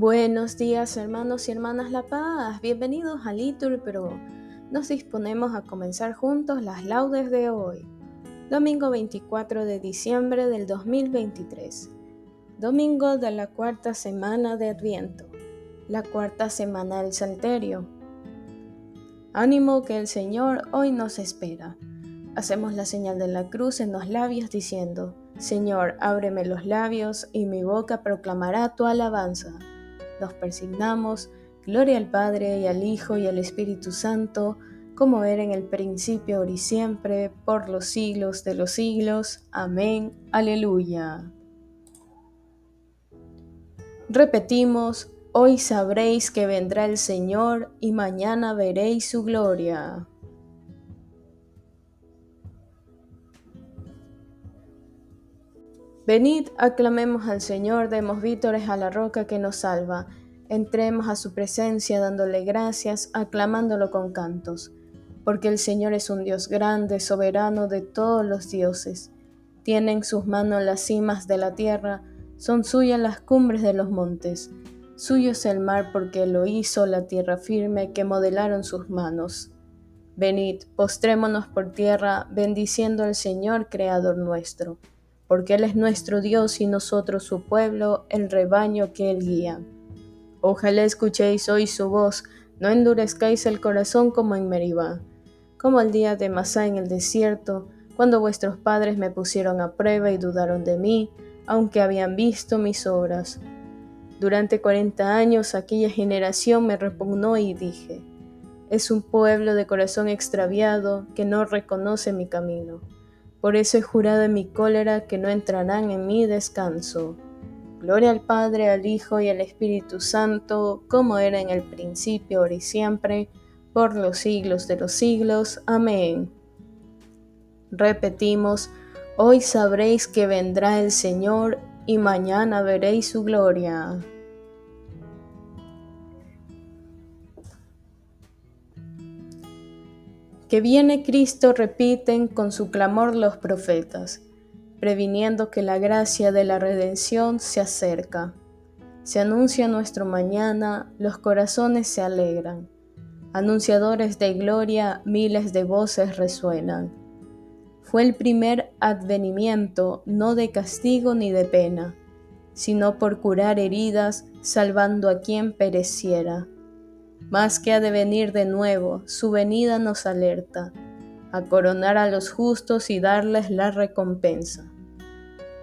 Buenos días hermanos y hermanas La Paz, bienvenidos a Litur Pro. Nos disponemos a comenzar juntos las laudes de hoy, domingo 24 de diciembre del 2023, domingo de la cuarta semana de Adviento, la cuarta semana del Salterio. Ánimo que el Señor hoy nos espera. Hacemos la señal de la cruz en los labios diciendo, Señor, ábreme los labios y mi boca proclamará tu alabanza nos persignamos, gloria al Padre y al Hijo y al Espíritu Santo, como era en el principio, ahora y siempre, por los siglos de los siglos. Amén. Aleluya. Repetimos, hoy sabréis que vendrá el Señor y mañana veréis su gloria. Venid, aclamemos al Señor, demos vítores a la roca que nos salva. Entremos a su presencia dándole gracias, aclamándolo con cantos. Porque el Señor es un Dios grande, soberano de todos los dioses. Tiene en sus manos las cimas de la tierra, son suyas las cumbres de los montes. Suyo es el mar porque lo hizo la tierra firme que modelaron sus manos. Venid, postrémonos por tierra, bendiciendo al Señor, Creador nuestro porque Él es nuestro Dios y nosotros su pueblo, el rebaño que Él guía. Ojalá escuchéis hoy su voz, no endurezcáis el corazón como en Meribá, como el día de Masá en el desierto, cuando vuestros padres me pusieron a prueba y dudaron de mí, aunque habían visto mis obras. Durante cuarenta años aquella generación me repugnó y dije, es un pueblo de corazón extraviado que no reconoce mi camino. Por eso he jurado en mi cólera que no entrarán en mi descanso. Gloria al Padre, al Hijo y al Espíritu Santo, como era en el principio, ahora y siempre, por los siglos de los siglos. Amén. Repetimos, hoy sabréis que vendrá el Señor y mañana veréis su gloria. Que viene Cristo repiten con su clamor los profetas, previniendo que la gracia de la redención se acerca. Se anuncia nuestro mañana, los corazones se alegran. Anunciadores de gloria, miles de voces resuenan. Fue el primer advenimiento, no de castigo ni de pena, sino por curar heridas, salvando a quien pereciera más que ha de venir de nuevo, su venida nos alerta, a coronar a los justos y darles la recompensa.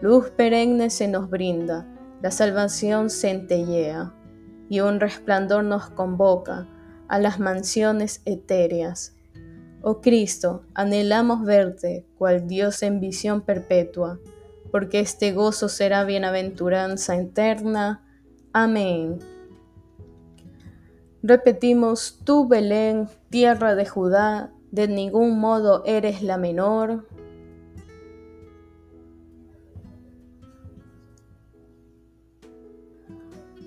Luz perenne se nos brinda, la salvación centellea, y un resplandor nos convoca a las mansiones etéreas. Oh Cristo, anhelamos verte, cual Dios en visión perpetua, porque este gozo será bienaventuranza eterna. Amén. Repetimos, tú Belén, tierra de Judá, de ningún modo eres la menor.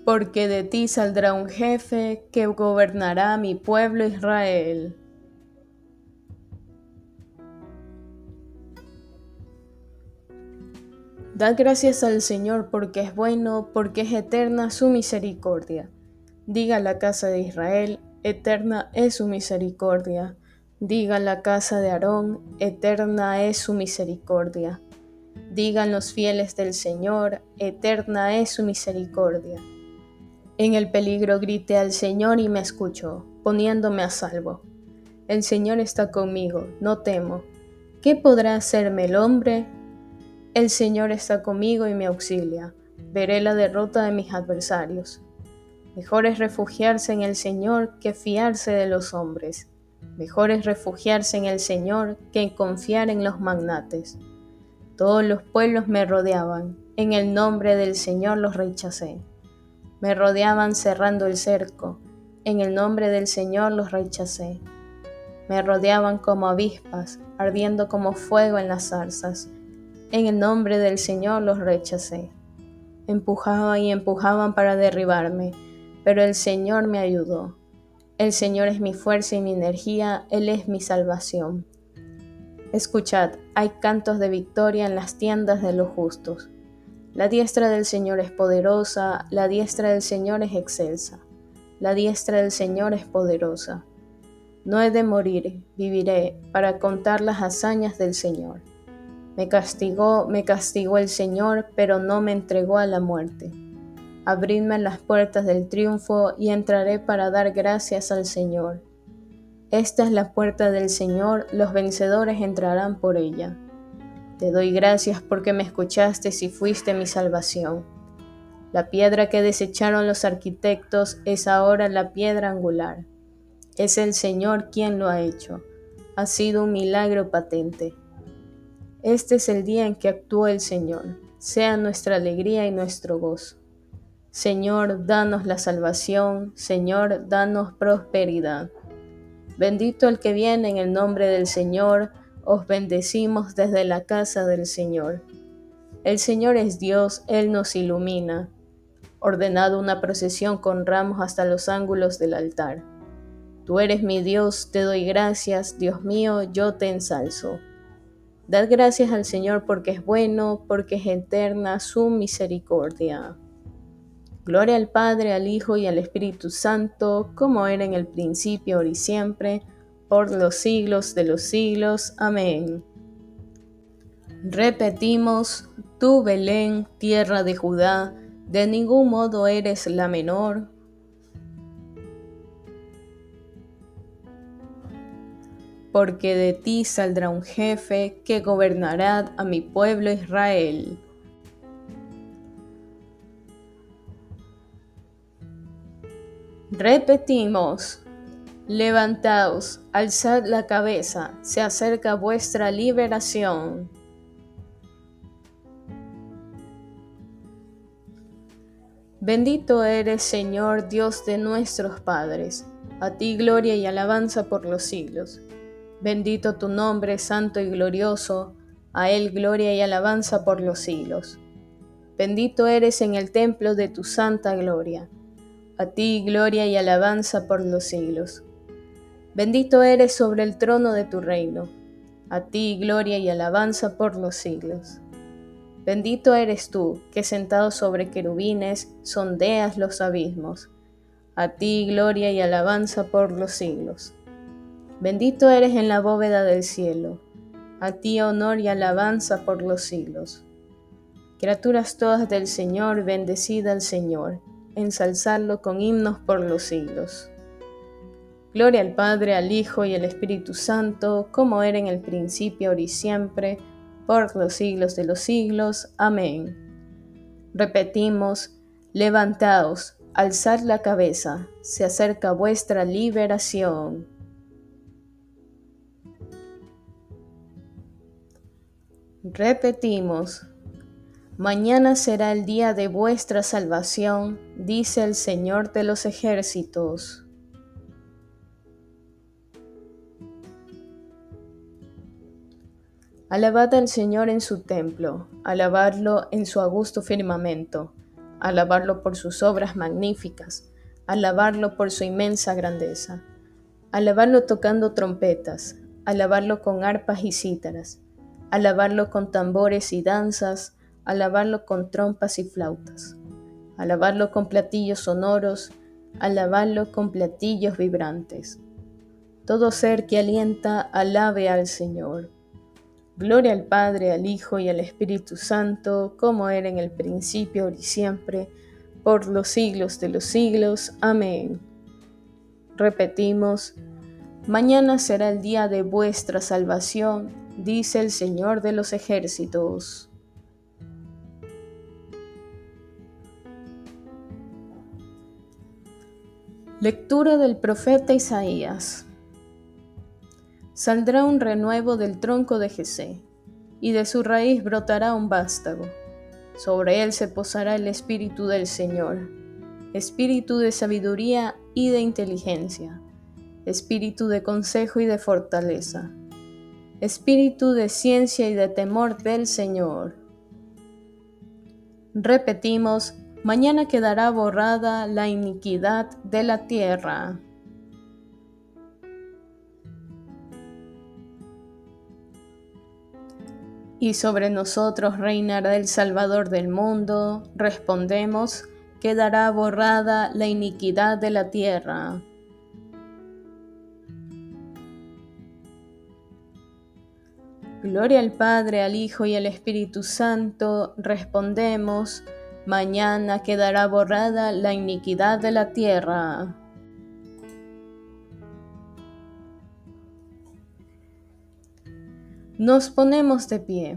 Porque de ti saldrá un jefe que gobernará mi pueblo Israel. Da gracias al Señor porque es bueno, porque es eterna su misericordia Diga la casa de Israel, eterna es su misericordia. Diga la casa de Aarón, eterna es su misericordia. Digan los fieles del Señor, eterna es su misericordia. En el peligro grité al Señor y me escuchó, poniéndome a salvo. El Señor está conmigo, no temo. ¿Qué podrá hacerme el hombre? El Señor está conmigo y me auxilia. Veré la derrota de mis adversarios. Mejor es refugiarse en el Señor que fiarse de los hombres. Mejor es refugiarse en el Señor que confiar en los magnates. Todos los pueblos me rodeaban, en el nombre del Señor los rechacé. Me rodeaban cerrando el cerco, en el nombre del Señor los rechacé. Me rodeaban como avispas, ardiendo como fuego en las zarzas. En el nombre del Señor los rechacé. Empujaban y empujaban para derribarme pero el Señor me ayudó. El Señor es mi fuerza y mi energía, Él es mi salvación. Escuchad, hay cantos de victoria en las tiendas de los justos. La diestra del Señor es poderosa, la diestra del Señor es excelsa, la diestra del Señor es poderosa. No he de morir, viviré para contar las hazañas del Señor. Me castigó, me castigó el Señor, pero no me entregó a la muerte. Abridme las puertas del triunfo y entraré para dar gracias al Señor. Esta es la puerta del Señor, los vencedores entrarán por ella. Te doy gracias porque me escuchaste y fuiste mi salvación. La piedra que desecharon los arquitectos es ahora la piedra angular. Es el Señor quien lo ha hecho. Ha sido un milagro patente. Este es el día en que actúa el Señor. Sea nuestra alegría y nuestro gozo. Señor, danos la salvación. Señor, danos prosperidad. Bendito el que viene en el nombre del Señor os bendecimos desde la casa del Señor. El Señor es Dios, Él nos ilumina. Ordenado una procesión con ramos hasta los ángulos del altar. Tú eres mi Dios, te doy gracias, Dios mío, yo te ensalzo. Dad gracias al Señor porque es bueno, porque es eterna su misericordia. Gloria al Padre, al Hijo y al Espíritu Santo, como era en el principio, ahora y siempre, por los siglos de los siglos. Amén. Repetimos, tú Belén, tierra de Judá, de ningún modo eres la menor. Porque de ti saldrá un jefe que gobernará a mi pueblo Israel. Repetimos, Levantaos, alzad la cabeza, se acerca vuestra liberación. Bendito eres, Señor, Dios de nuestros padres. A ti gloria y alabanza por los siglos. Bendito tu nombre, santo y glorioso. A él gloria y alabanza por los siglos. Bendito eres en el templo de tu santa gloria. A ti gloria y alabanza por los siglos. Bendito eres sobre el trono de tu reino. A ti gloria y alabanza por los siglos. Bendito eres tú, que sentado sobre querubines sondeas los abismos. A ti gloria y alabanza por los siglos. Bendito eres en la bóveda del cielo. A ti honor y alabanza por los siglos. Criaturas todas del Señor, bendecida al Señor, ensalzarlo con himnos por los siglos. Gloria al Padre, al Hijo y al Espíritu Santo, como era en el principio, ahora y siempre, por los siglos de los siglos. Amén. Repetimos, levantaos, alzad la cabeza, se acerca vuestra liberación. Repetimos, mañana será el día de vuestra salvación, dice el Señor de los ejércitos. Alabad al Señor en su templo, alabadlo en su augusto firmamento, alabarlo por sus obras magníficas, alabarlo por su inmensa grandeza, alabarlo tocando trompetas, alabarlo con arpas y cítaras, alabarlo con tambores y danzas, alabarlo con trompas y flautas, alabarlo con platillos sonoros, alabarlo con platillos vibrantes. Todo ser que alienta, alabe al Señor. Gloria al Padre, al Hijo y al Espíritu Santo, como era en el principio, ahora y siempre, por los siglos de los siglos. Amén. Repetimos, mañana será el día de vuestra salvación, dice el Señor de los ejércitos. Lectura del profeta Isaías. Saldrá un renuevo del tronco de Jesé, y de su raíz brotará un vástago. Sobre él se posará el espíritu del Señor, espíritu de sabiduría y de inteligencia, espíritu de consejo y de fortaleza, espíritu de ciencia y de temor del Señor. Repetimos, mañana quedará borrada la iniquidad de la tierra. y sobre nosotros reinará el Salvador del mundo, respondemos, quedará borrada la iniquidad de la tierra. Gloria al Padre, al Hijo y al Espíritu Santo, respondemos, mañana quedará borrada la iniquidad de la tierra. Nos ponemos de pie.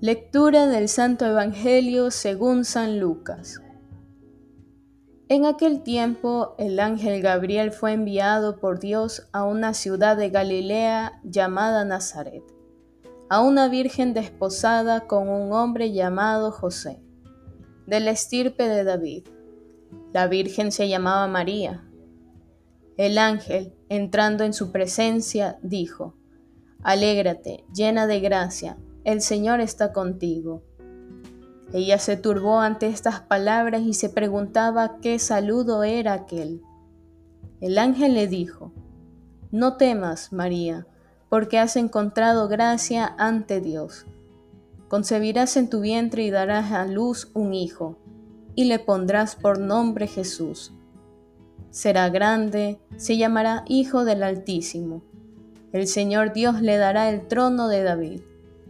Lectura del Santo Evangelio según San Lucas. En aquel tiempo el ángel Gabriel fue enviado por Dios a una ciudad de Galilea llamada Nazaret, a una virgen desposada con un hombre llamado José, de la estirpe de David. La virgen se llamaba María. El ángel, entrando en su presencia, dijo, Alégrate, llena de gracia, el Señor está contigo. Ella se turbó ante estas palabras y se preguntaba qué saludo era aquel. El ángel le dijo, No temas, María, porque has encontrado gracia ante Dios. Concebirás en tu vientre y darás a luz un hijo, y le pondrás por nombre Jesús. Será grande, se llamará Hijo del Altísimo el Señor Dios le dará el trono de David,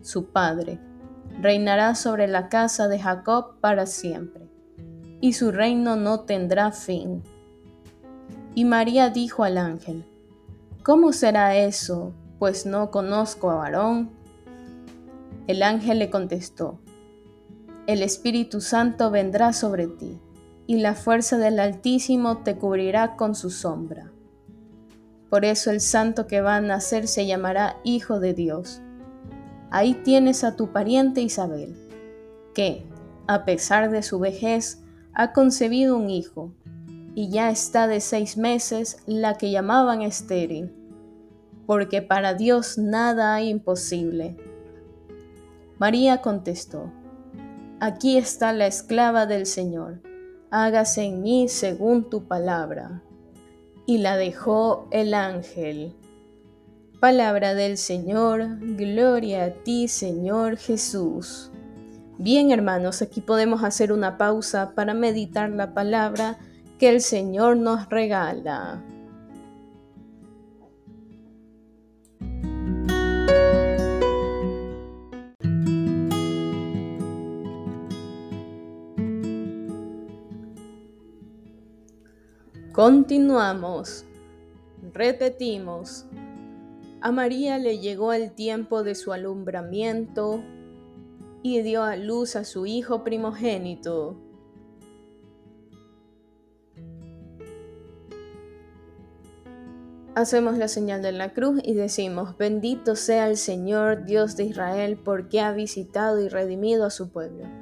su padre. Reinará sobre la casa de Jacob para siempre, y su reino no tendrá fin. Y María dijo al ángel, ¿Cómo será eso, pues no conozco a varón? El ángel le contestó, El Espíritu Santo vendrá sobre ti, y la fuerza del Altísimo te cubrirá con su sombra. Por eso el santo que va a nacer se llamará Hijo de Dios. Ahí tienes a tu pariente Isabel, que, a pesar de su vejez, ha concebido un hijo, y ya está de seis meses la que llamaban estéril, porque para Dios nada hay imposible. María contestó, Aquí está la esclava del Señor, hágase en mí según tu palabra y la dejó el ángel. Palabra del Señor, gloria a ti Señor Jesús. Bien hermanos, aquí podemos hacer una pausa para meditar la palabra que el Señor nos regala. Continuamos. Repetimos. A María le llegó el tiempo de su alumbramiento y dio a luz a su hijo primogénito. Hacemos la señal de la cruz y decimos, bendito sea el Señor Dios de Israel porque ha visitado y redimido a su pueblo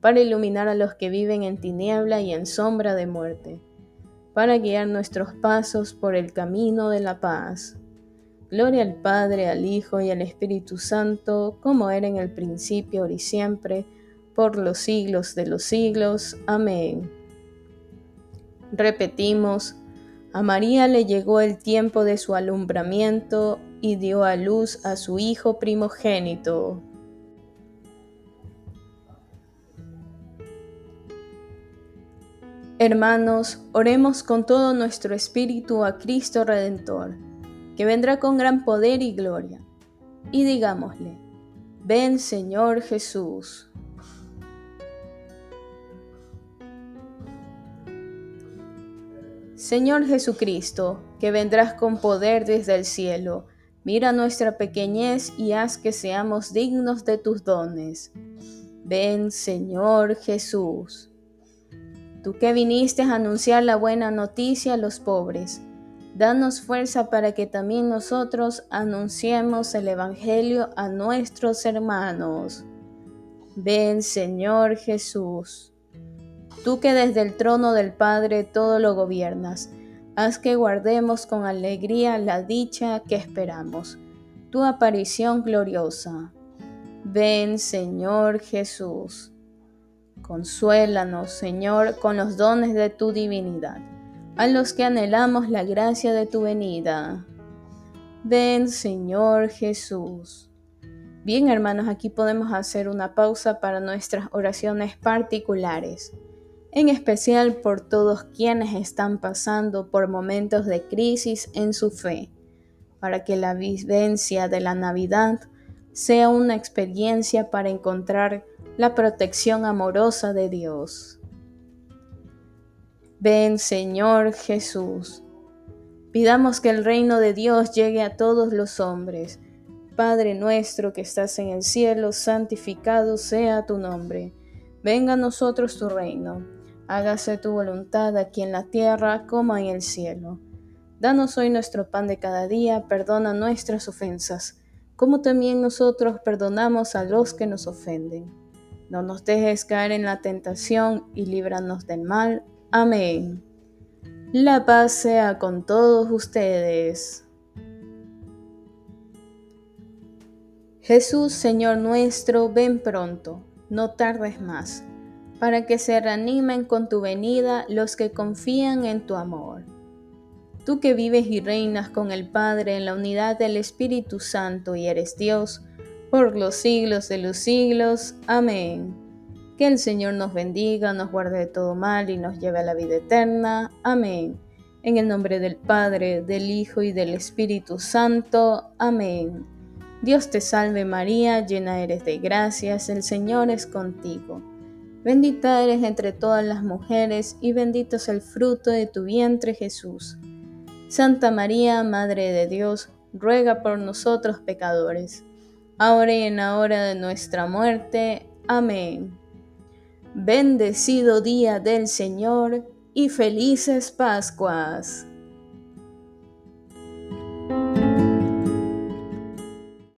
para iluminar a los que viven en tiniebla y en sombra de muerte, para guiar nuestros pasos por el camino de la paz. Gloria al Padre, al Hijo y al Espíritu Santo, como era en el principio, ahora y siempre, por los siglos de los siglos. Amén. Repetimos, a María le llegó el tiempo de su alumbramiento y dio a luz a su Hijo primogénito. Hermanos, oremos con todo nuestro espíritu a Cristo Redentor, que vendrá con gran poder y gloria, y digámosle, Ven Señor Jesús. Señor Jesucristo, que vendrás con poder desde el cielo, mira nuestra pequeñez y haz que seamos dignos de tus dones. Ven Señor Jesús. Tú que viniste a anunciar la buena noticia a los pobres, Danos fuerza para que también nosotros anunciemos el Evangelio a nuestros hermanos. Ven Señor Jesús. Tú que desde el trono del Padre todo lo gobiernas, haz que guardemos con alegría la dicha que esperamos, tu aparición gloriosa. Ven Señor Jesús. Consuélanos, Señor, con los dones de tu divinidad a los que anhelamos la gracia de tu venida. Ven, Señor Jesús. Bien, hermanos, aquí podemos hacer una pausa para nuestras oraciones particulares, en especial por todos quienes están pasando por momentos de crisis en su fe, para que la vivencia de la Navidad sea una experiencia para encontrar la protección amorosa de Dios. Ven Señor Jesús. Pidamos que el reino de Dios llegue a todos los hombres. Padre nuestro que estás en el cielo, santificado sea tu nombre. Venga a nosotros tu reino. Hágase tu voluntad aquí en la tierra como en el cielo. Danos hoy nuestro pan de cada día, perdona nuestras ofensas, como también nosotros perdonamos a los que nos ofenden. No nos dejes caer en la tentación y líbranos del mal. Amén. La paz sea con todos ustedes. Jesús, Señor nuestro, ven pronto, no tardes más, para que se reanimen con tu venida los que confían en tu amor. Tú que vives y reinas con el Padre en la unidad del Espíritu Santo y eres Dios, por los siglos de los siglos. Amén. Que el Señor nos bendiga, nos guarde de todo mal y nos lleve a la vida eterna. Amén. En el nombre del Padre, del Hijo y del Espíritu Santo. Amén. Dios te salve María, llena eres de gracias, el Señor es contigo. Bendita eres entre todas las mujeres y bendito es el fruto de tu vientre Jesús. Santa María, Madre de Dios, ruega por nosotros pecadores, ahora y en la hora de nuestra muerte. Amén. Bendecido día del Señor y felices Pascuas.